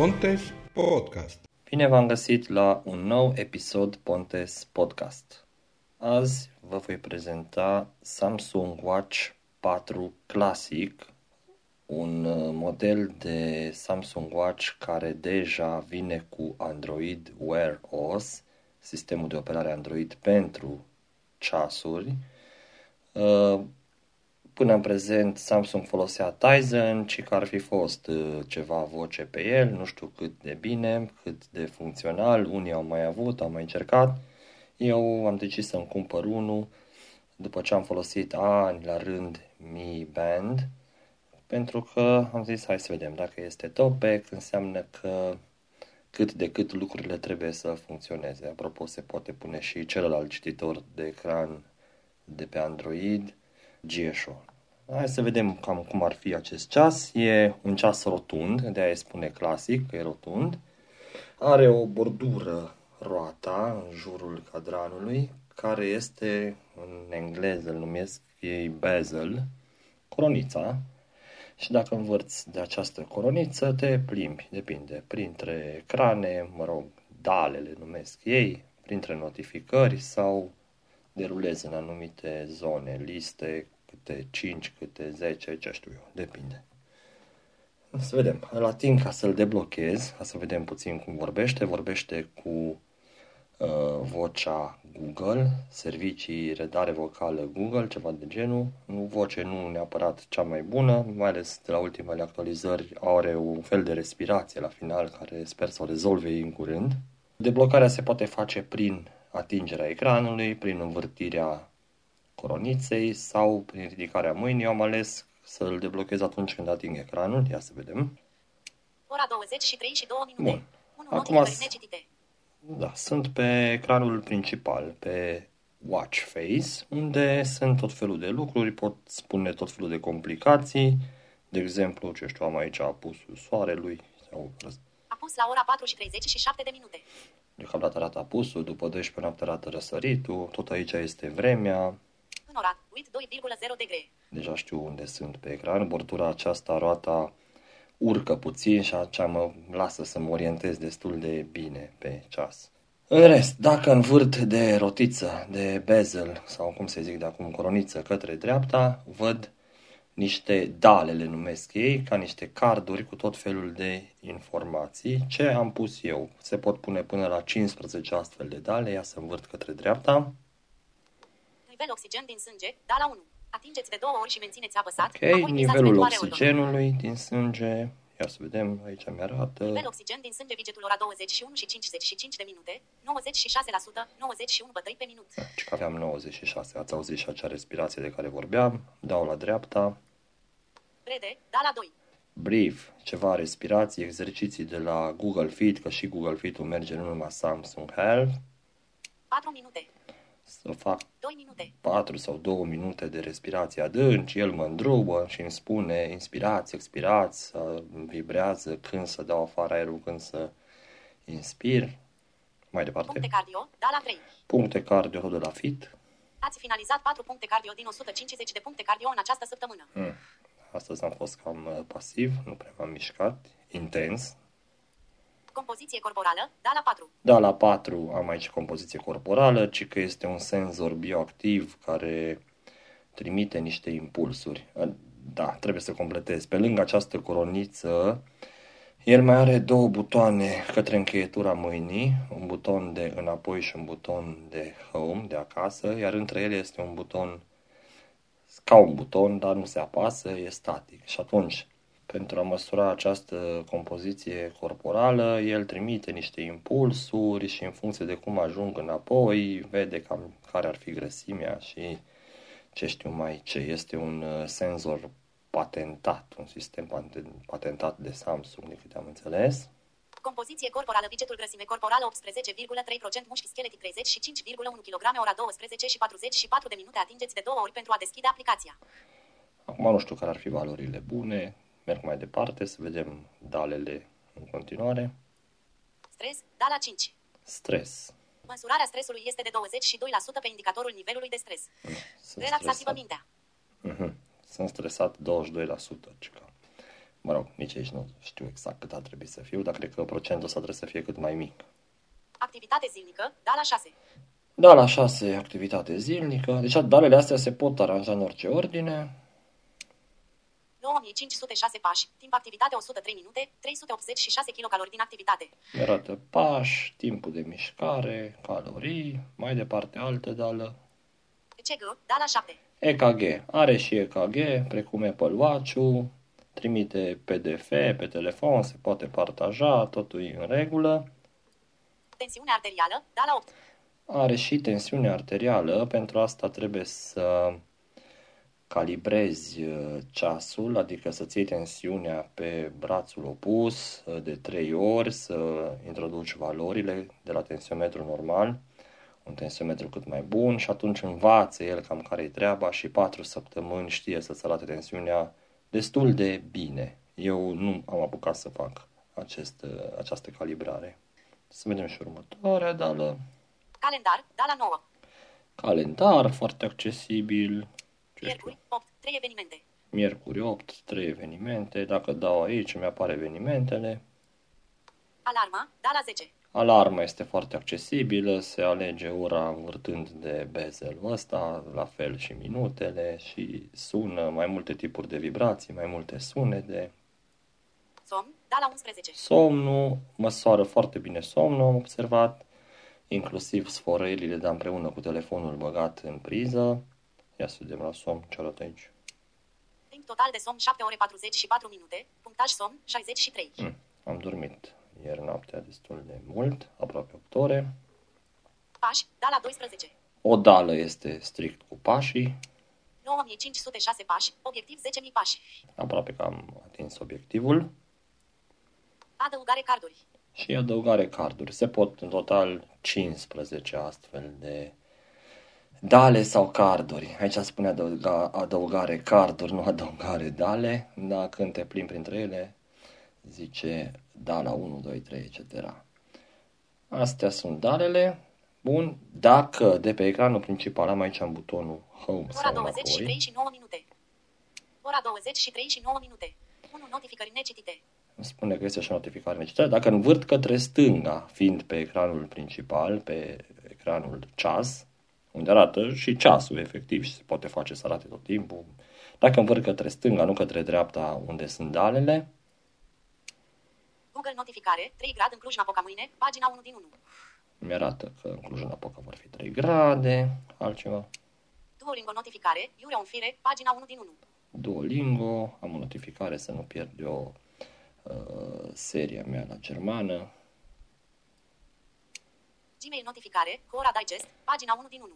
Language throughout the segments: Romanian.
Pontes Podcast. Bine v-am găsit la un nou episod Pontes Podcast. Azi vă voi prezenta Samsung Watch 4 Classic, un uh, model de Samsung Watch care deja vine cu Android Wear OS, sistemul de operare Android pentru ceasuri. Uh, Până în prezent Samsung folosea Tizen, ci că ar fi fost uh, ceva voce pe el, nu știu cât de bine, cât de funcțional, unii au mai avut, au mai încercat. Eu am decis să-mi cumpăr unul după ce am folosit ani la rând Mi Band, pentru că am zis hai să vedem dacă este topec, înseamnă că cât de cât lucrurile trebuie să funcționeze. Apropo, se poate pune și celălalt cititor de ecran de pe Android, GSO. Hai să vedem cam cum ar fi acest ceas. E un ceas rotund, de aia spune clasic, că e rotund. Are o bordură roata în jurul cadranului, care este, în engleză îl numesc ei bezel, coronița. Și dacă învârți de această coroniță, te plimbi, depinde, printre ecrane, mă rog, dalele numesc ei, printre notificări sau derulezi în anumite zone, liste, câte 5, câte 10, ce știu eu, depinde. Să vedem, la timp ca să-l deblochez, ca să vedem puțin cum vorbește, vorbește cu uh, vocea Google, servicii redare vocală Google, ceva de genul, nu voce nu neapărat cea mai bună, mai ales de la ultimele actualizări are un fel de respirație la final care sper să o rezolve în curând. Deblocarea se poate face prin atingerea ecranului, prin învârtirea coroniței sau prin ridicarea mâinii. Eu am ales să-l deblochez atunci când ating ecranul. Ia să vedem. Ora 23 și 2 minute. Bun. Unu Acum notificări s- necitite. Da, sunt pe ecranul principal, pe Watch Face, unde sunt tot felul de lucruri, pot spune tot felul de complicații. De exemplu, ce știu, am aici apusul soarelui sau Apus la ora 4 și 37 de minute. deocamdată arată apusul, după 12 noapte arată răsăritul, tot aici este vremea, În oraș, uit 2,0 de gre. deja știu unde sunt pe ecran, bordura aceasta, roata urcă puțin și așa mă lasă să mă orientez destul de bine pe ceas. În rest, dacă învârt de rotiță, de bezel sau cum se zic de acum, coroniță către dreapta, văd niște dale, le numesc ei, ca niște carduri cu tot felul de informații. Ce am pus eu? Se pot pune până la 15 astfel de dale, ia să învârt către dreapta. Nivel oxigen din sânge, da la 1. Atingeți de două ori și mențineți apăsat. Ok, apoi vizați nivelul pentru areolul. oxigenului din sânge. Ia să vedem, aici mi-arată. Nivel oxigen din sânge, vigetul ora 21 și 55 de minute, 96%, 91 bătăi pe minut. Ce că aveam 96, ați auzit și acea respirație de care vorbeam. Dau la dreapta. Brede, da la 2. Brief, ceva respirații, exerciții de la Google Fit, că și Google Fit-ul merge nu numai Samsung Health. 4 minute. Să fac 2 minute. 4 sau 2 minute de respirație adânci, el mă îndrubă și îmi spune inspirați, expirați, să vibrează când să dau afară aerul, când să inspir. Mai departe. Puncte cardio, da la 3. Puncte cardio tot de la Fit. Ați finalizat 4 puncte cardio din 150 de puncte cardio în această săptămână. Hmm. Astăzi am fost cam uh, pasiv, nu prea m-am mișcat, intens. Compoziție corporală, da la 4. Da, la 4 am aici compoziție corporală, ci că este un senzor bioactiv care trimite niște impulsuri. Da, trebuie să completez. Pe lângă această coroniță, el mai are două butoane către încheietura mâinii, un buton de înapoi și un buton de home, de acasă, iar între ele este un buton ca un buton, dar nu se apasă, e static. Și atunci, pentru a măsura această compoziție corporală, el trimite niște impulsuri și în funcție de cum ajung înapoi, vede cam care ar fi grăsimea și ce știu mai ce. Este un uh, senzor patentat, un sistem paten- patentat de Samsung, de câte am înțeles. Compoziție corporală, bigetul grăsime corporală 18,3%, mușchi scheleti 35,1 kg, ora 12 și 44 de minute, atingeți de două ori pentru a deschide aplicația. Acum nu știu care ar fi valorile bune, merg mai departe să vedem dalele în continuare. Stres, da la 5. Stres. Măsurarea stresului este de 22% pe indicatorul nivelului de stres. Sunt Relaxați-vă stresat. mintea. Mhm. Sunt stresat 22%. cica. Mă rog, nici aici nu știu exact cât ar trebui să fiu, dar cred că procentul ăsta trebuie să fie cât mai mic. Activitate zilnică, da la 6. Da, la 6 activitate zilnică. Deci dalele astea se pot aranja în orice ordine. 9506 pași, timp activitate 103 minute, 386 kilocalori din activitate. Mi arată pași, timpul de mișcare, calorii, mai departe alte dală. ECG, da la 7. EKG. Are și EKG, precum Apple Watch-ul, trimite PDF pe telefon, se poate partaja, totul e în regulă. Tensiune arterială, da la 8. Are și tensiune arterială, pentru asta trebuie să calibrezi uh, ceasul, adică să ții tensiunea pe brațul opus uh, de 3 ori, să introduci valorile de la tensiometru normal, un tensiometru cât mai bun și atunci învață el cam care e treaba și 4 săptămâni știe să-ți arate tensiunea destul de bine. Eu nu am apucat să fac acest, uh, această calibrare. Să vedem și următoarea dală. Calendar, da la 9. Calendar, foarte accesibil. Ce știu, Miercuri, 8. 3 evenimente. miercuri 8, 3 evenimente. Dacă dau aici, mi apare evenimentele. Alarma, da la 10. Alarma este foarte accesibilă, se alege ora învârtând de bezelul ăsta, la fel și minutele și sună mai multe tipuri de vibrații, mai multe sunete. Somn, da la 11. Somnul, măsoară foarte bine somnul, am observat, inclusiv sforările, dar împreună cu telefonul băgat în priză. Ia să vedem la somn ce arată aici. Timp total de somn 7 ore 44 minute. Punctaj somn 63. Hmm, am dormit ieri noaptea destul de mult, aproape 8 ore. Pași, da la 12. O dală este strict cu pașii, 9506 pași, obiectiv 10.000 pași. aproape că am atins obiectivul. Adăugare carduri. și adăugare carduri. Se pot în total 15 astfel de dale sau carduri. Aici spune adăuga, adăugare carduri, nu adăugare dale. Dar când te plimbi printre ele, zice dala 1, 2, 3, etc. Astea sunt dalele. Bun, dacă de pe ecranul principal am aici în butonul Home Ora sau 23 înapoi, și 9 minute. Ora 23 și 9 minute. 1 notificări necitite. îmi spune că este și o notificare necesară. Dacă învârt către stânga, fiind pe ecranul principal, pe ecranul ceas, unde arată și ceasul efectiv și se poate face să arate tot timpul. Dacă învârt către stânga, nu către dreapta, unde sunt dalele, Google notificare, 3 grad în Cluj-Napoca mâine, pagina 1 din 1. mi arată că în Cluj-Napoca vor fi 3 grade, altceva. Duolingo notificare, iurea un fire, pagina 1 din 1. Duolingo, am o notificare să nu pierd eu uh, seria mea la germană. Gmail notificare, cu ora digest, pagina 1 din 1.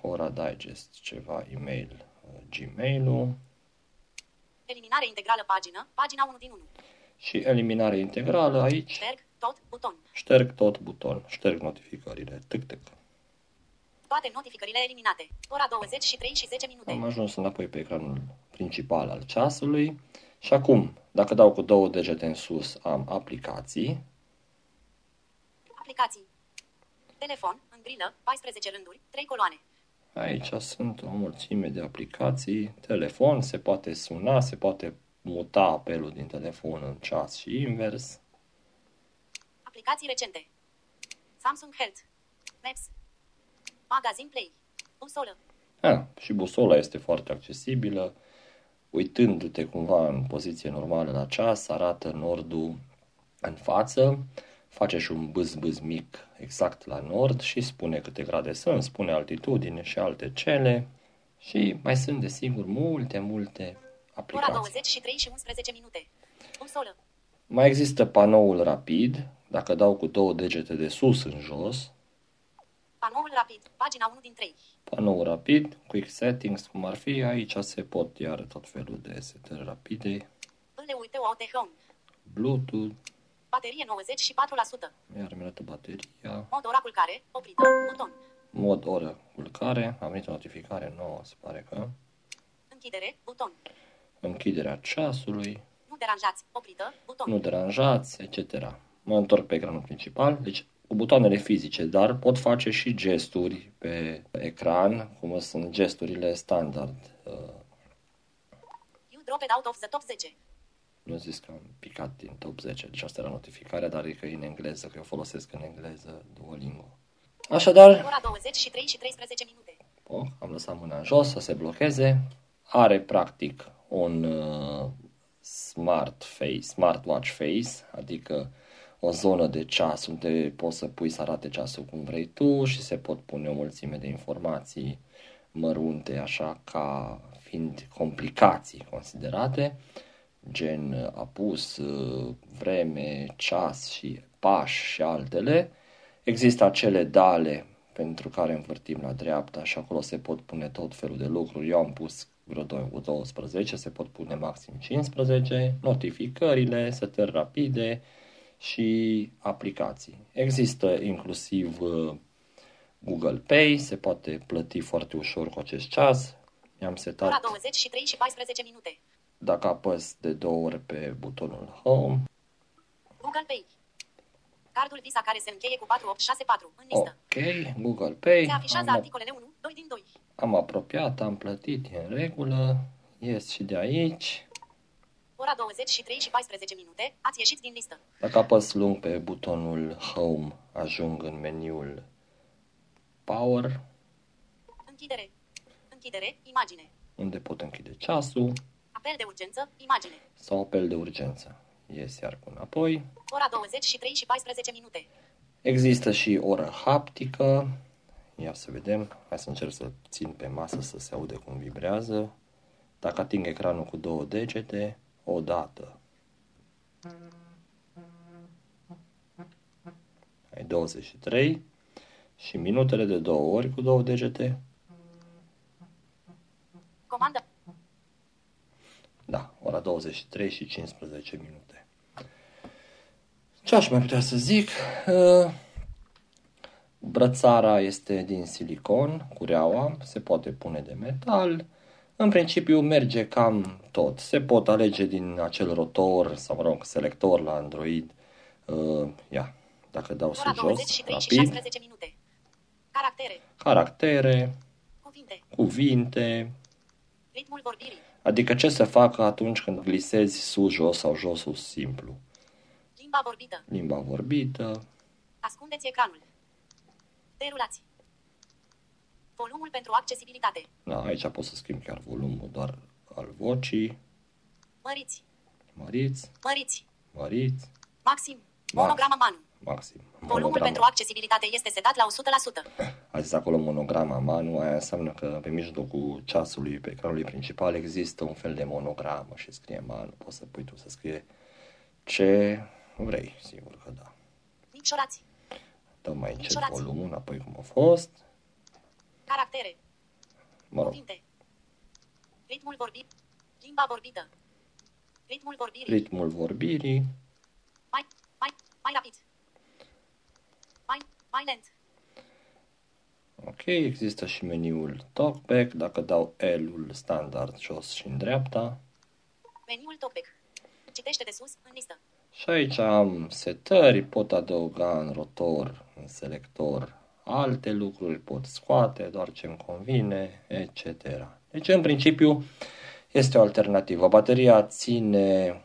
Cora Digest, ceva e-mail, uh, Gmail-ul Eliminare integrală pagină, pagina 1 din 1. și eliminare integrală aici. Șterg, tot, buton. Șterg tot buton, șterg notificările, tic tic. Toate notificările eliminate. Ora 23 și 10 minute. Am ajuns înapoi pe ecranul principal al ceasului și acum, dacă dau cu două degete în sus, am aplicații, Aplicații. Telefon, în grilă, 14 rânduri, 3 coloane. Aici sunt o mulțime de aplicații. Telefon, se poate suna, se poate muta apelul din telefon în ceas și invers. Aplicații recente. Samsung Health. Maps. Magazin Play. Busolă. Ah, și busola este foarte accesibilă. Uitându-te cumva în poziție normală la ceas, arată nordul în față, face și un bâz-bâz mic exact la nord și spune câte grade sunt, spune altitudine și alte cele. Și mai sunt, desigur, multe, multe Ora aplicații. 23 și 11 minute. Busolă. Mai există panoul rapid, dacă dau cu două degete de sus în jos, Panoul rapid. Pagina 1 din 3. panoul rapid, quick settings, cum ar fi, aici se pot iar tot felul de setări rapide, Île uite o de home. Bluetooth, Baterie 94%. iar mi arată bateria, Mod ora culcare. Oprită. Buton. mod oră culcare, am venit o notificare nouă, se pare că, Închidere. Buton. închiderea ceasului, Nu deranjați. Oprită. Buton. nu deranjați, etc. Mă întorc pe ecranul principal, deci cu butoanele fizice, dar pot face și gesturi pe ecran, cum sunt gesturile standard. Uh, You dropped out of the top 10. Nu zis că am picat din top 10, deci asta era notificarea, dar e că e în engleză, că eu folosesc în engleză Duolingo. Așadar, Ora 23 și 13 minute. oh, am lăsat mâna în jos să se blocheze. Are practic un uh, smart face, smartwatch face, adică o zonă de ceas unde poți să pui să arate ceasul cum vrei tu și se pot pune o mulțime de informații mărunte, așa ca fiind complicații considerate, gen uh, apus, uh, vreme, ceas și pași și altele. Există acele dale pentru care învârtim la dreapta și acolo se pot pune tot felul de lucruri. Eu am pus vreo 12, se pot pune maxim 15, notificările, setări rapide și aplicații. Există inclusiv uh, Google Pay, se poate plăti foarte ușor cu acest ceas. Mi-am setat Ora 23 și 14 minute. Dacă apăs de două ori pe butonul Home. Google Pay. Cardul Visa care se încheie cu 4864 în listă. Ok, Google Pay. Se afișează Am, articolele 1, 2 din 2. am apropiat, am plătit, e în regulă. Ies și de aici. Ora 23 și 14 minute. Ați ieșit din listă. Dacă apăs lung pe butonul Home, ajung în meniul Power, Închidere. Închidere. Imagine. unde pot închide ceasul Apel de urgență. Imagine. sau apel de urgență. Ies iar cu înapoi. Ora 23 și 14 minute. Există și oră haptică. Ia să vedem. Hai să încerc să țin pe masă să se aude cum vibrează. Dacă ating ecranul cu două degete, o dată. Ai 23 și minutele de două ori cu două degete. Comandă. Da, ora 23 și 15 minute. Ce aș mai putea să zic? Uh, Brățara este din silicon, cureaua, se poate pune de metal. În principiu merge cam tot. Se pot alege din acel rotor sau, mă rog, selector la Android. Uh, ia, dacă dau Ora sus jos, 23 și rapid. 16 minute. Caractere. Caractere, Cuvinte. cuvinte, Ritmul vorbirii. Adică ce să facă atunci când glisezi sus-jos sau jos-sus simplu. Limba vorbită. Limba vorbită, Ascundeți ecranul. Derulați. Volumul pentru accesibilitate. Da, aici pot să schimb chiar volumul doar al vocii. Măriți. Măriți, Măriți. măriți, Maxim. Monogramă Manu. Maxim. Volumul Monograma. pentru accesibilitate este setat la 100%. A zis acolo monograma manu, aia înseamnă că pe mijlocul ceasului, pe ecranului principal, există un fel de monogramă și scrie manu. Poți să pui tu să scrie ce vrei, sigur că da. Micșorați. Dăm mai încet Micșorați. volumul, înapoi cum a fost. Caractere. Mă rog, Cuvinte. Ritmul vorbit. Limba vorbită. Ritmul vorbirii. ritmul vorbirii, Mai, mai, mai rapid. Mai, mai lent. ok, există și meniul talkback, dacă dau L-ul standard jos și în dreapta. Meniul topec. Citește de sus, în listă. Și aici am setări, pot adăuga în rotor, în selector, alte lucruri, pot scoate doar ce îmi convine, etc. Deci, în principiu, este o alternativă. Bateria ține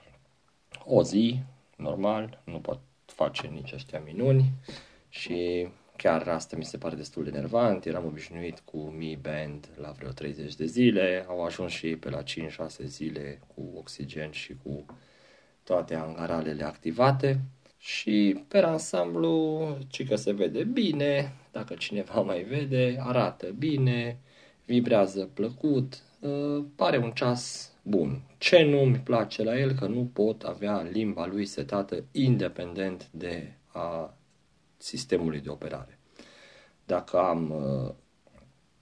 o zi, normal, nu pot face nici ăștia minuni și chiar asta mi se pare destul de nervant. Eram obișnuit cu Mi Band la vreo 30 de zile, au ajuns și ei pe la 5-6 zile cu oxigen și cu toate angaralele activate și pe ansamblu ci că se vede bine, dacă cineva mai vede, arată bine, vibrează plăcut, uh, pare un ceas bun. Ce nu mi place la el, că nu pot avea limba lui setată independent de a sistemului de operare. Dacă am uh,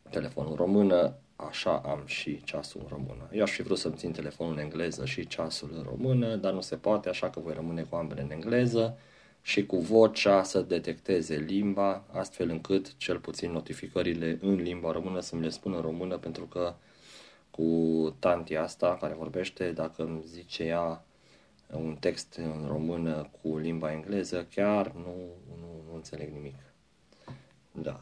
telefonul în română, așa am și ceasul în română. Eu aș fi vrut să-mi țin telefonul în engleză și ceasul în română, dar nu se poate, așa că voi rămâne cu ambele în engleză și cu vocea să detecteze limba, astfel încât cel puțin notificările în limba română să mi le spună în română, pentru că cu tanti asta care vorbește, dacă îmi zice ea un text în română cu limba engleză, chiar nu, nu, nu înțeleg nimic. Da,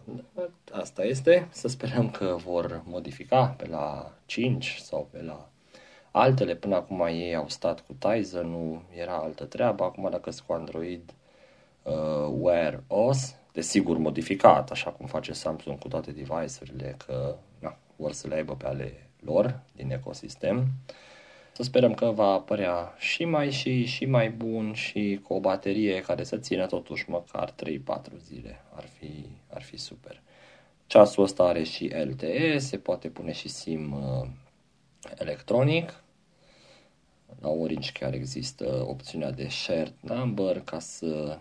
asta este. Să sperăm că vor modifica pe la 5 sau pe la Altele până acum ei au stat cu Tizen, nu era altă treabă. Acum dacă sunt cu Android uh, Wear OS, desigur modificat, așa cum face Samsung cu toate device-urile, că na, vor să le aibă pe ale lor din ecosistem. Să sperăm că va apărea și mai și, și mai bun și cu o baterie care să țină totuși măcar 3-4 zile. Ar fi, ar fi super. Ceasul ăsta are și LTE, se poate pune și SIM uh, electronic. La Orange chiar există opțiunea de shared number ca să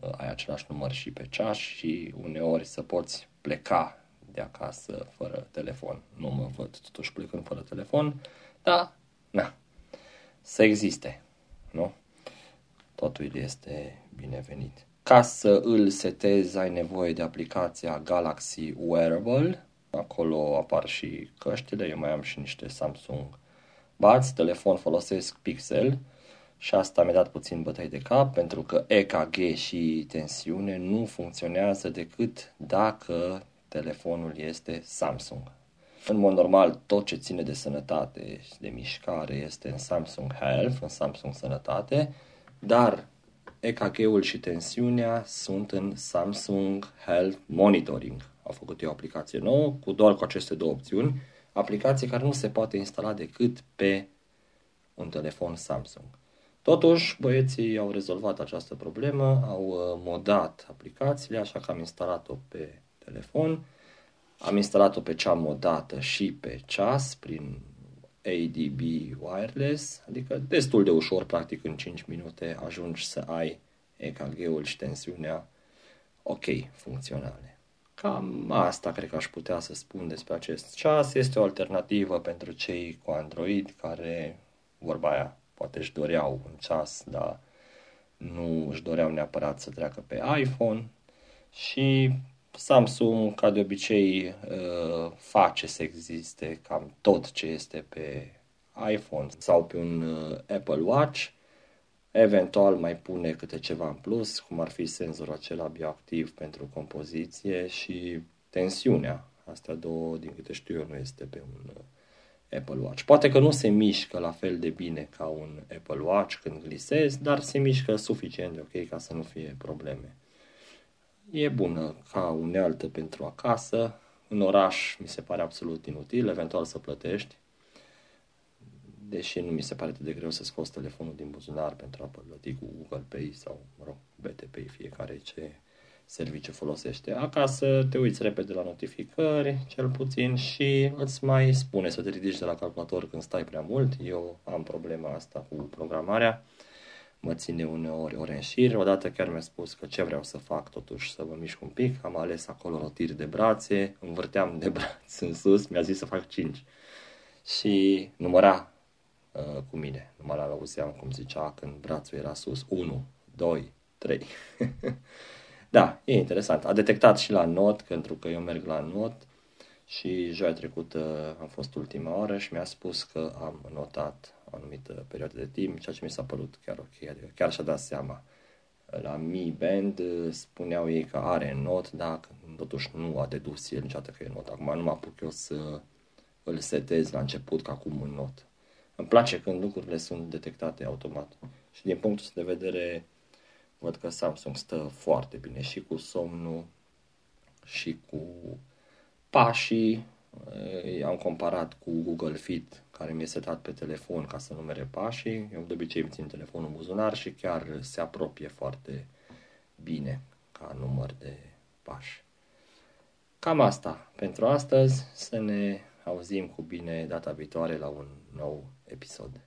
uh, ai același număr și pe ceas și uneori să poți pleca de acasă fără telefon. Nu mă văd totuși plecând fără telefon, dar na, să existe, nu? Totul este binevenit. Ca să îl setezi ai nevoie de aplicația Galaxy Wearable, acolo apar și căștile, eu mai am și niște Samsung Buds, telefon folosesc Pixel și asta mi-a dat puțin bătăi de cap pentru că EKG și tensiune nu funcționează decât dacă telefonul este Samsung. În mod normal, tot ce ține de sănătate și de mișcare este în Samsung Health, în Samsung Sănătate, dar EKG-ul și tensiunea sunt în Samsung Health Monitoring. Au făcut eu o aplicație nouă cu doar cu aceste două opțiuni, aplicație care nu se poate instala decât pe un telefon Samsung. Totuși, băieții au rezolvat această problemă, au uh, modat aplicațiile, așa că am instalat-o pe telefon. Am instalat-o pe cea modată și pe ceas prin ADB wireless, adică destul de ușor, practic în 5 minute ajungi să ai EKG-ul și tensiunea ok, funcționale. Cam asta cred că aș putea să spun despre acest ceas. Este o alternativă pentru cei cu Android care, vorba aia, poate își doreau un ceas, dar nu își doreau neapărat să treacă pe iPhone și Samsung, ca de obicei, uh, face să existe cam tot ce este pe iPhone sau pe un uh, Apple Watch. Eventual mai pune câte ceva în plus, cum ar fi senzorul acela bioactiv pentru compoziție și tensiunea. Astea două, din câte știu eu, nu este pe un uh, Apple Watch. Poate că nu se mișcă la fel de bine ca un Apple Watch când glisezi, dar se mișcă suficient de ok ca să nu fie probleme. E bună ca unealtă pentru acasă. În oraș mi se pare absolut inutil, eventual să plătești. Deși nu mi se pare atât de greu să scoți telefonul din buzunar pentru a plăti cu Google Pay sau, mă rog, BTP, fiecare ce serviciu folosește. Acasă te uiți repede la notificări, cel puțin, și îți mai spune să te ridici de la calculator când stai prea mult. Eu am problema asta cu programarea mă ține uneori ore în șir. Odată chiar mi-a spus că ce vreau să fac totuși, să mă mișc un pic. Am ales acolo rotiri de brațe, învârteam de braț în sus, mi-a zis să fac 5. Și număra uh, cu mine, numai la auzeam cum zicea când brațul era sus. 1, 2, 3. da, e interesant. A detectat și la not, pentru că eu merg la not și joia trecută am fost ultima oră și mi-a spus că am notat o anumită perioadă de timp, ceea ce mi s-a părut chiar ok, adică chiar și-a dat seama. La Mi Band spuneau ei că are not, dar totuși nu a dedus el niciodată că e not. Acum nu mă apuc eu să îl setez la început ca acum un not. Îmi place când lucrurile sunt detectate automat. Și din punctul de vedere, văd că Samsung stă foarte bine și cu somnul și cu pașii. Am comparat cu Google Fit care mi-e setat pe telefon ca să numere pașii. Eu de obicei îmi țin telefonul în buzunar și chiar se apropie foarte bine ca număr de pași. Cam asta pentru astăzi. Să ne auzim cu bine data viitoare la un nou episod.